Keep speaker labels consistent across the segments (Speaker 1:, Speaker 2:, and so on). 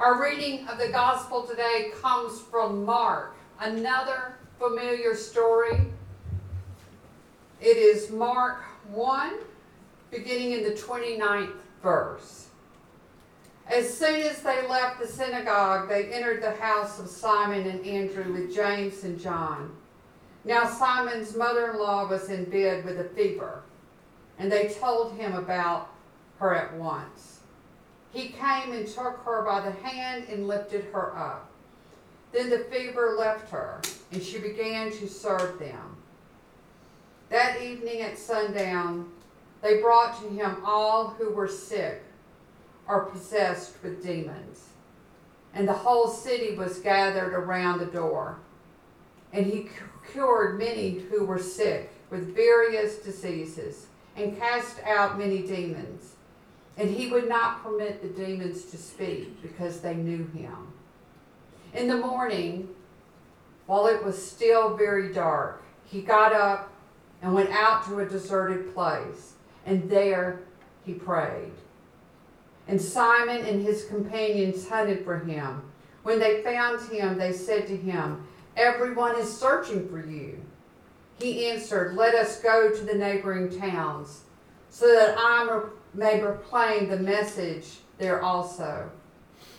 Speaker 1: Our reading of the gospel today comes from Mark, another familiar story. It is Mark 1, beginning in the 29th verse. As soon as they left the synagogue, they entered the house of Simon and Andrew with James and John. Now, Simon's mother in law was in bed with a fever, and they told him about her at once. He came and took her by the hand and lifted her up. Then the fever left her, and she began to serve them. That evening at sundown, they brought to him all who were sick or possessed with demons. And the whole city was gathered around the door. And he cured many who were sick with various diseases and cast out many demons. And he would not permit the demons to speak because they knew him. In the morning, while it was still very dark, he got up and went out to a deserted place, and there he prayed. And Simon and his companions hunted for him. When they found him, they said to him, Everyone is searching for you. He answered, Let us go to the neighboring towns, so that I may proclaim the message there also.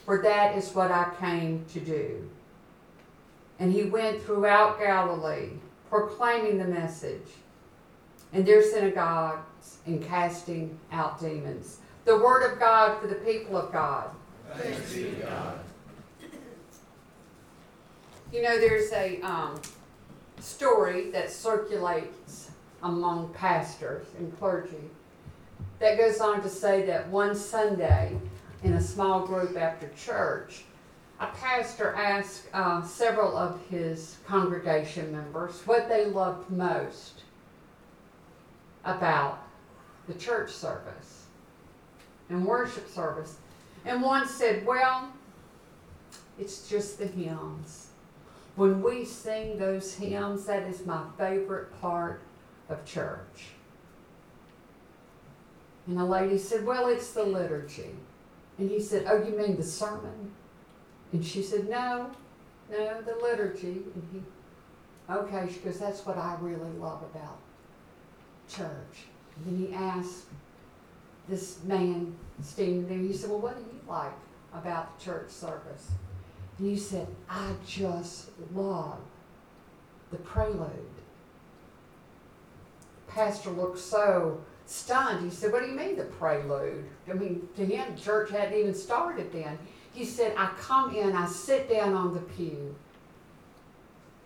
Speaker 1: For that is what I came to do. And he went throughout Galilee, proclaiming the message in their synagogues and casting out demons. The word of God for the people of God.
Speaker 2: Thanks be to God.
Speaker 1: You know, there's a um, story that circulates among pastors and clergy that goes on to say that one Sunday in a small group after church, a pastor asked uh, several of his congregation members what they loved most about the church service and worship service. And one said, Well, it's just the hymns. When we sing those hymns, that is my favorite part of church. And a lady said, Well, it's the liturgy. And he said, Oh, you mean the sermon? And she said, No, no, the liturgy. And he, okay, she goes, That's what I really love about church. And then he asked this man standing there, he said, Well, what do you like about the church service? And he said, I just love the prelude. The Pastor looked so stunned. He said, What do you mean the prelude? I mean, to him, church hadn't even started then. He said, I come in, I sit down on the pew,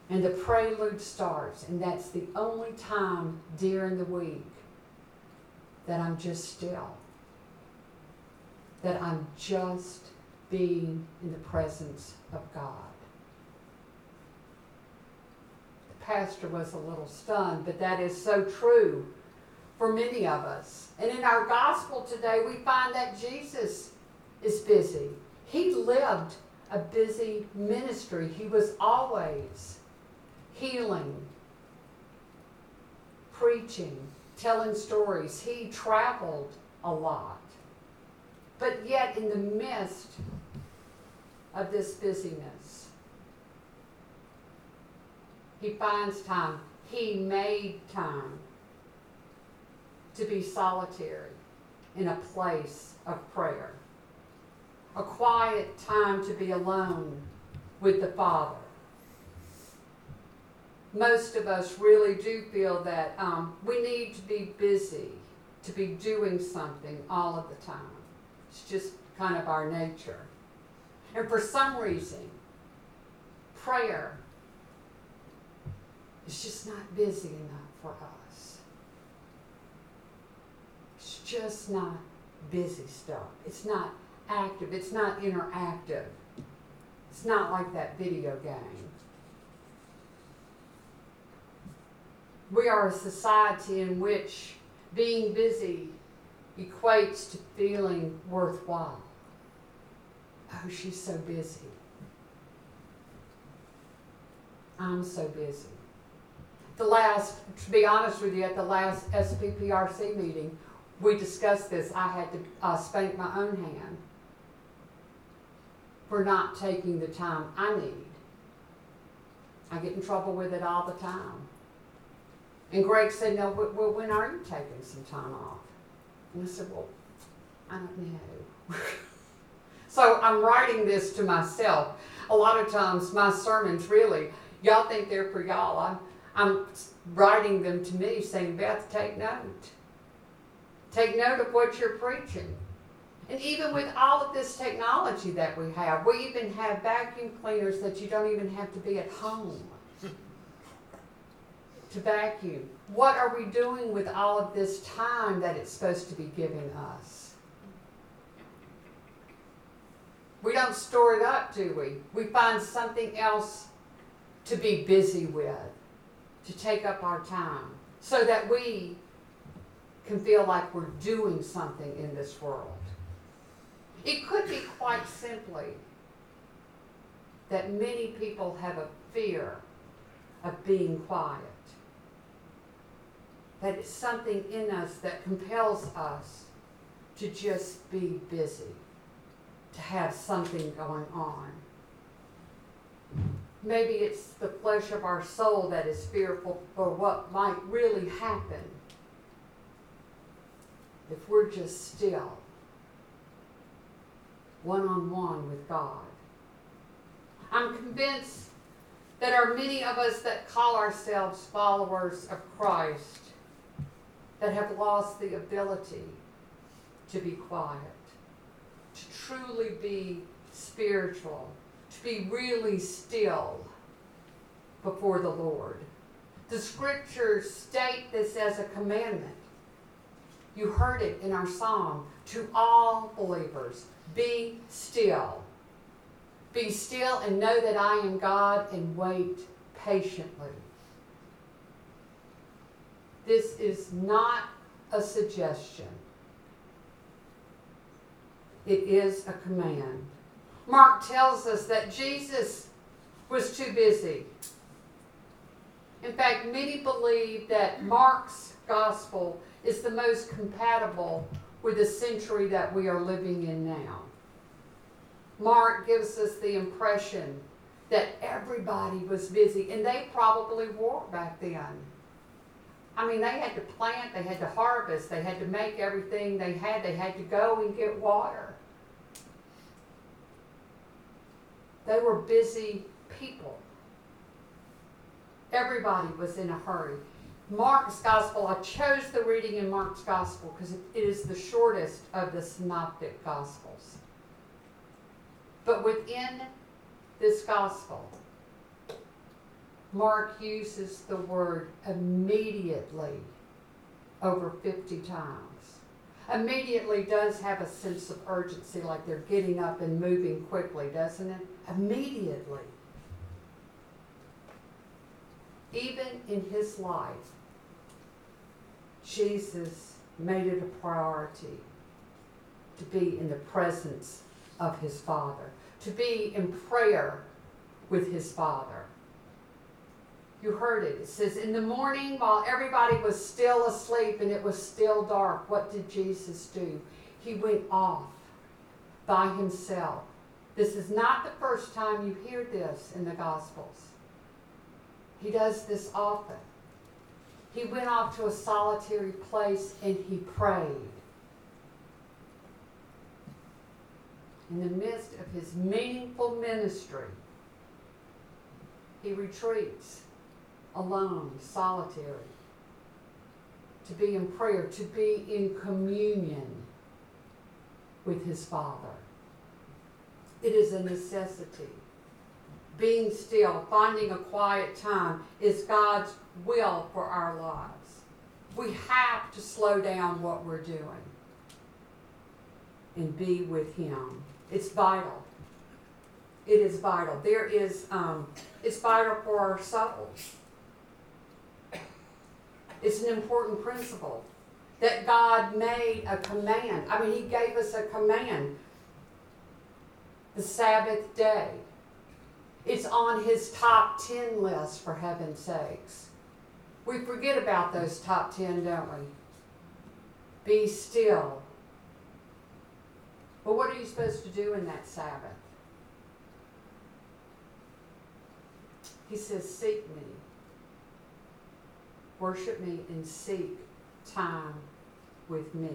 Speaker 1: and the prelude starts, and that's the only time during the week that I'm just still, that I'm just being in the presence of God. The pastor was a little stunned, but that is so true for many of us. And in our gospel today, we find that Jesus is busy. He lived a busy ministry, he was always healing, preaching, telling stories. He traveled a lot. But yet, in the midst of this busyness. He finds time. He made time to be solitary in a place of prayer, a quiet time to be alone with the Father. Most of us really do feel that um, we need to be busy, to be doing something all of the time. It's just kind of our nature. And for some reason, prayer is just not busy enough for us. It's just not busy stuff. It's not active. It's not interactive. It's not like that video game. We are a society in which being busy equates to feeling worthwhile. Oh, she's so busy. I'm so busy. The last, to be honest with you, at the last SPPRC meeting, we discussed this. I had to uh, spank my own hand for not taking the time I need. I get in trouble with it all the time. And Greg said, No, well, when are you taking some time off? And I said, Well, I don't know. so I'm writing this to myself. A lot of times, my sermons really, y'all think they're for y'all. I'm, I'm writing them to me saying, Beth, take note. Take note of what you're preaching. And even with all of this technology that we have, we even have vacuum cleaners that you don't even have to be at home to vacuum. What are we doing with all of this time that it's supposed to be giving us? We don't store it up, do we? We find something else to be busy with, to take up our time, so that we can feel like we're doing something in this world. It could be quite simply that many people have a fear of being quiet. That it's something in us that compels us to just be busy, to have something going on. Maybe it's the flesh of our soul that is fearful for what might really happen if we're just still one on one with God. I'm convinced that are many of us that call ourselves followers of Christ that have lost the ability to be quiet, to truly be spiritual, to be really still before the Lord. The scriptures state this as a commandment. You heard it in our psalm to all believers be still. Be still and know that I am God and wait patiently. This is not a suggestion, it is a command. Mark tells us that Jesus was too busy. In fact, many believe that Mark's gospel is the most compatible with the century that we are living in now. Mark gives us the impression that everybody was busy, and they probably were back then. I mean, they had to plant, they had to harvest, they had to make everything they had, they had to go and get water. They were busy people. Everybody was in a hurry. Mark's Gospel, I chose the reading in Mark's Gospel because it is the shortest of the synoptic Gospels. But within this Gospel, Mark uses the word immediately over 50 times. Immediately does have a sense of urgency, like they're getting up and moving quickly, doesn't it? Immediately. Even in his life, Jesus made it a priority to be in the presence of his Father, to be in prayer with his Father. You heard it. It says, In the morning, while everybody was still asleep and it was still dark, what did Jesus do? He went off by himself. This is not the first time you hear this in the Gospels. He does this often he went off to a solitary place and he prayed. In the midst of his meaningful ministry, he retreats alone, solitary, to be in prayer, to be in communion with his Father. It is a necessity being still, finding a quiet time is God's will for our lives. We have to slow down what we're doing and be with Him. It's vital. It is vital. There is, um, it's vital for our souls. It's an important principle that God made a command. I mean, He gave us a command the Sabbath day is on his top 10 list, for heaven's sakes. We forget about those top 10, don't we? Be still. But what are you supposed to do in that Sabbath? He says, Seek me. Worship me and seek time with me.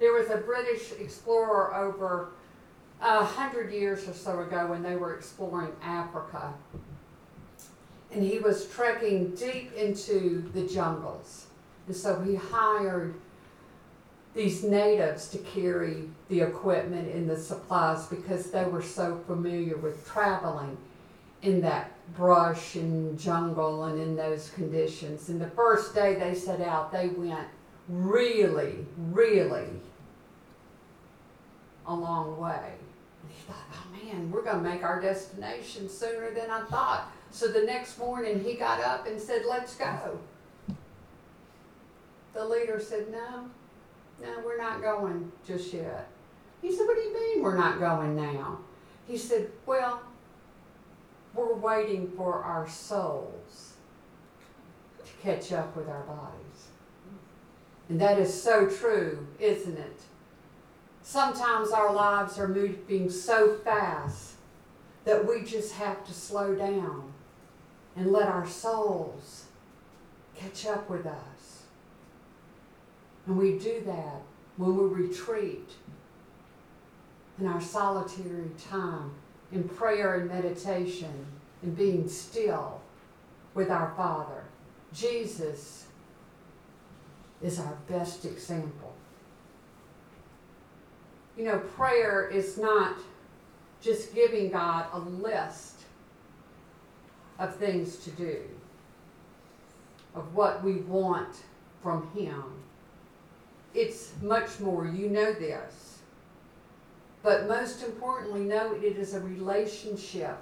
Speaker 1: There was a British explorer over a hundred years or so ago when they were exploring Africa. And he was trekking deep into the jungles. And so he hired these natives to carry the equipment and the supplies because they were so familiar with traveling in that brush and jungle and in those conditions. And the first day they set out, they went really, really a long way. Thought, oh man, we're going to make our destination sooner than I thought. So the next morning he got up and said, let's go. The leader said, no, no, we're not going just yet. He said, what do you mean we're not going now? He said, well, we're waiting for our souls to catch up with our bodies. And that is so true, isn't it? Sometimes our lives are moving so fast that we just have to slow down and let our souls catch up with us. And we do that when we retreat in our solitary time, in prayer and meditation, and being still with our Father. Jesus is our best example. You know, prayer is not just giving God a list of things to do, of what we want from Him. It's much more. You know this. But most importantly, know it is a relationship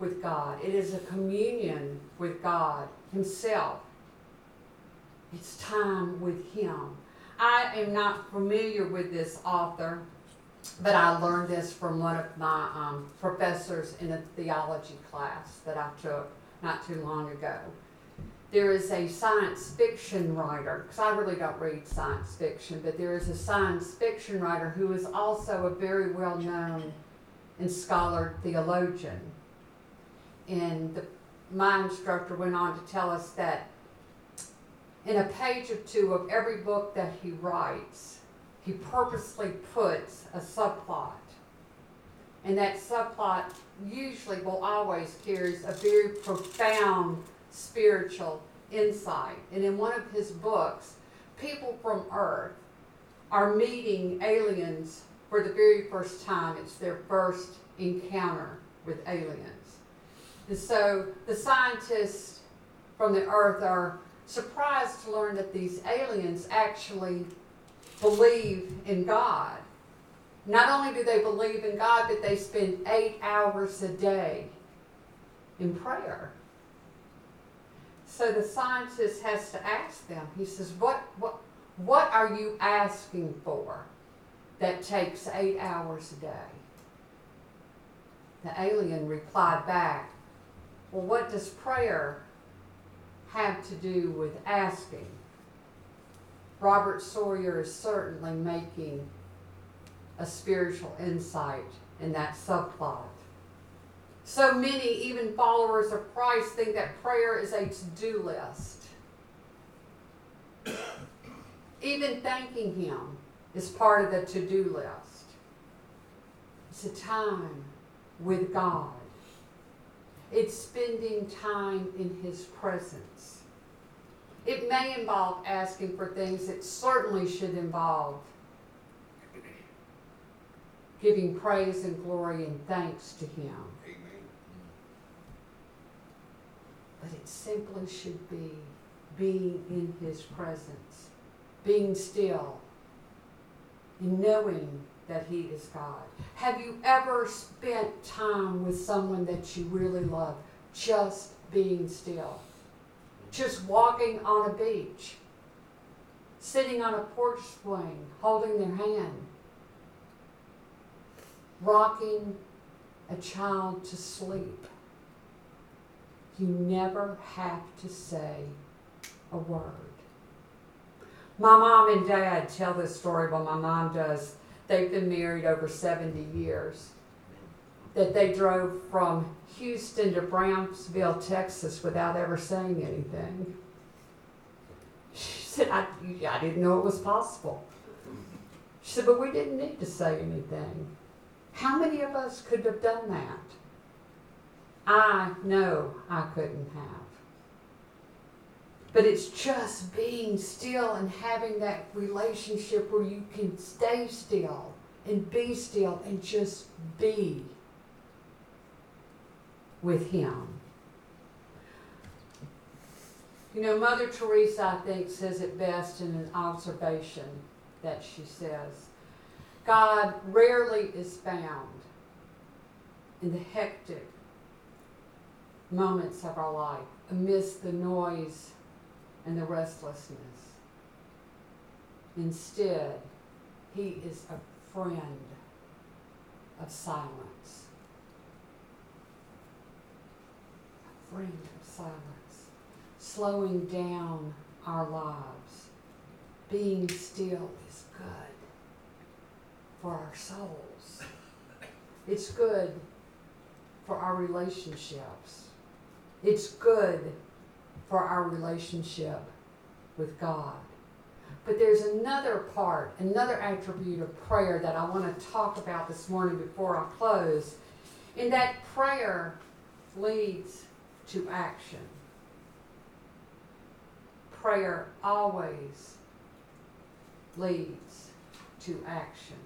Speaker 1: with God, it is a communion with God Himself. It's time with Him. I am not familiar with this author, but I learned this from one of my um, professors in a theology class that I took not too long ago. There is a science fiction writer, because I really don't read science fiction, but there is a science fiction writer who is also a very well known and scholar theologian. And the, my instructor went on to tell us that in a page or two of every book that he writes, he purposely puts a subplot. And that subplot usually will always carries a very profound spiritual insight. And in one of his books, people from Earth are meeting aliens for the very first time. It's their first encounter with aliens. And so the scientists from the Earth are surprised to learn that these aliens actually believe in God. Not only do they believe in God, but they spend eight hours a day in prayer. So the scientist has to ask them, he says, what, what, what are you asking for that takes eight hours a day? The alien replied back, Well, what does prayer have to do with asking? Robert Sawyer is certainly making a spiritual insight in that subplot. So many, even followers of Christ, think that prayer is a to do list. even thanking Him is part of the to do list. It's a time with God, it's spending time in His presence. It may involve asking for things, it certainly should involve giving praise and glory and thanks to Him. but it simply should be being in His presence, being still, and knowing that He is God. Have you ever spent time with someone that you really love, just being still? Just walking on a beach, sitting on a porch swing, holding their hand, rocking a child to sleep you never have to say a word. My mom and dad tell this story, well, my mom does. They've been married over 70 years. that they drove from Houston to Brownsville, Texas without ever saying anything. She said, I, I didn't know it was possible. She said, but we didn't need to say anything. How many of us could have done that? I know I couldn't have. But it's just being still and having that relationship where you can stay still and be still and just be with Him. You know, Mother Teresa, I think, says it best in an observation that she says God rarely is found in the hectic moments of our life, amidst the noise and the restlessness. Instead, He is a friend of silence. A friend of silence. Slowing down our lives. Being still is good for our souls. It's good for our relationships. It's good for our relationship with God. But there's another part, another attribute of prayer that I want to talk about this morning before I close. and that prayer leads to action. Prayer always leads to action.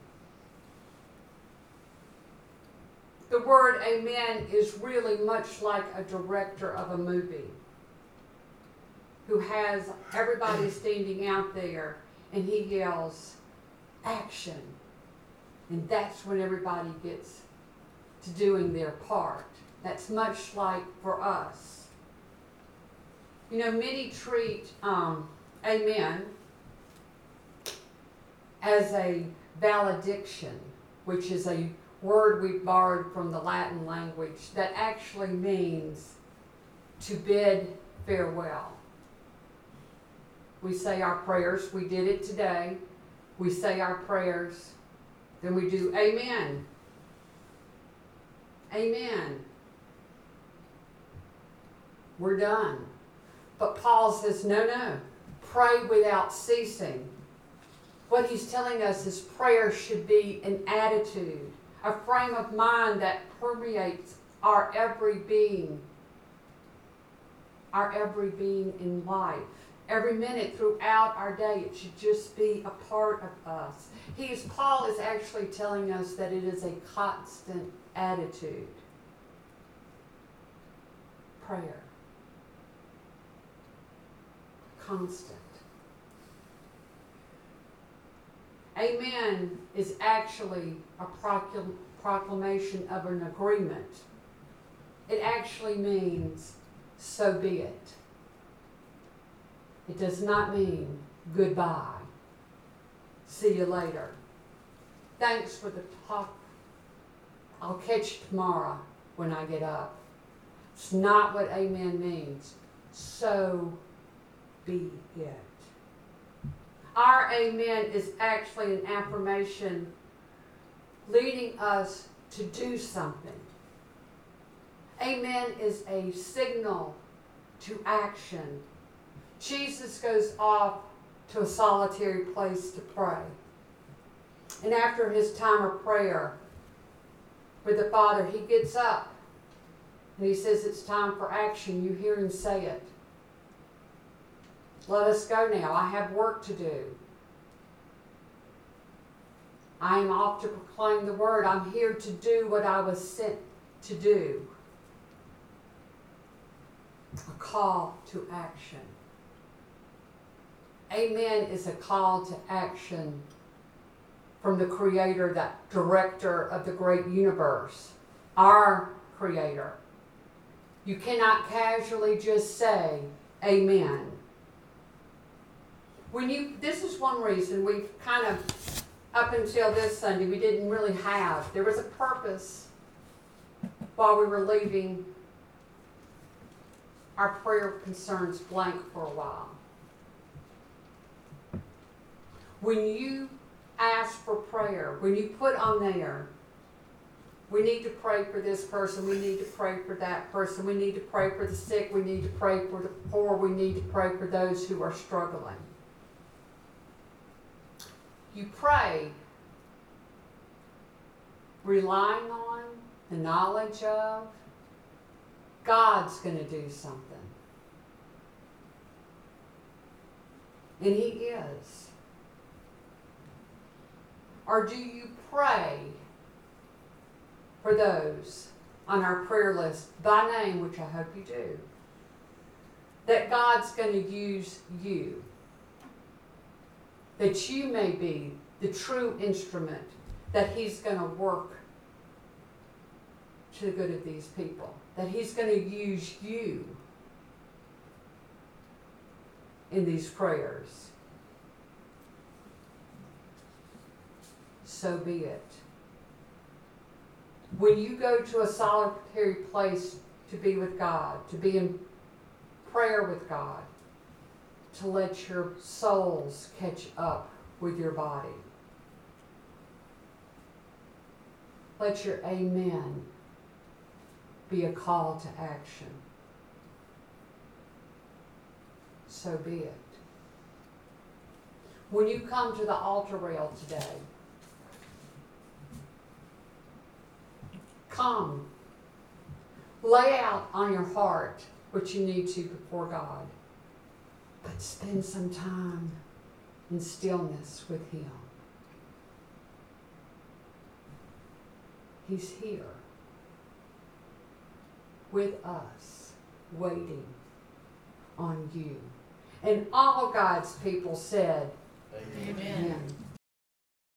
Speaker 1: The word amen is really much like a director of a movie who has everybody standing out there and he yells, action. And that's when everybody gets to doing their part. That's much like for us. You know, many treat um, amen as a valediction, which is a word we borrowed from the Latin language that actually means to bid farewell. We say our prayers. We did it today. We say our prayers. Then we do amen. Amen. We're done. But Paul says, no, no. Pray without ceasing. What he's telling us is prayer should be an attitude, a frame of mind that permeates our every being, our every being in life every minute throughout our day. It should just be a part of us. He's Paul is actually telling us that it is a constant attitude. Prayer. Constant. Amen is actually a proclamation of an agreement. It actually means so be it. It does not mean goodbye. See you later. Thanks for the talk. I'll catch you tomorrow when I get up. It's not what amen means. So be it. Our amen is actually an affirmation leading us to do something. Amen is a signal to action Jesus goes off to a solitary place to pray. And after his time of prayer with the Father, he gets up and he says, It's time for action. You hear him say it. Let us go now. I have work to do. I am off to proclaim the word. I'm here to do what I was sent to do. A call to action. Amen is a call to action from the creator, that director of the great universe, our creator. You cannot casually just say amen. When you this is one reason we've kind of up until this Sunday we didn't really have. There was a purpose while we were leaving our prayer concerns blank for a while. When you ask for prayer, when you put on there, We need to pray for this person. We need to pray for that person. We need to pray for the sick. We need to pray for the poor. We need to pray for those who are struggling. You pray relying on the knowledge of God's going to do something. And He is. Or do you pray for those on our prayer list by name, which I hope you do, that God's going to use you? That you may be the true instrument that He's going to work to the good of these people, that He's going to use you in these prayers. So be it. When you go to a solitary place to be with God, to be in prayer with God, to let your souls catch up with your body. Let your amen be a call to action. So be it. When you come to the altar rail today, come. Lay out on your heart what you need to before God. But spend some time in stillness with Him. He's here with us, waiting on you. And all God's people said,
Speaker 2: Amen.
Speaker 1: Amen.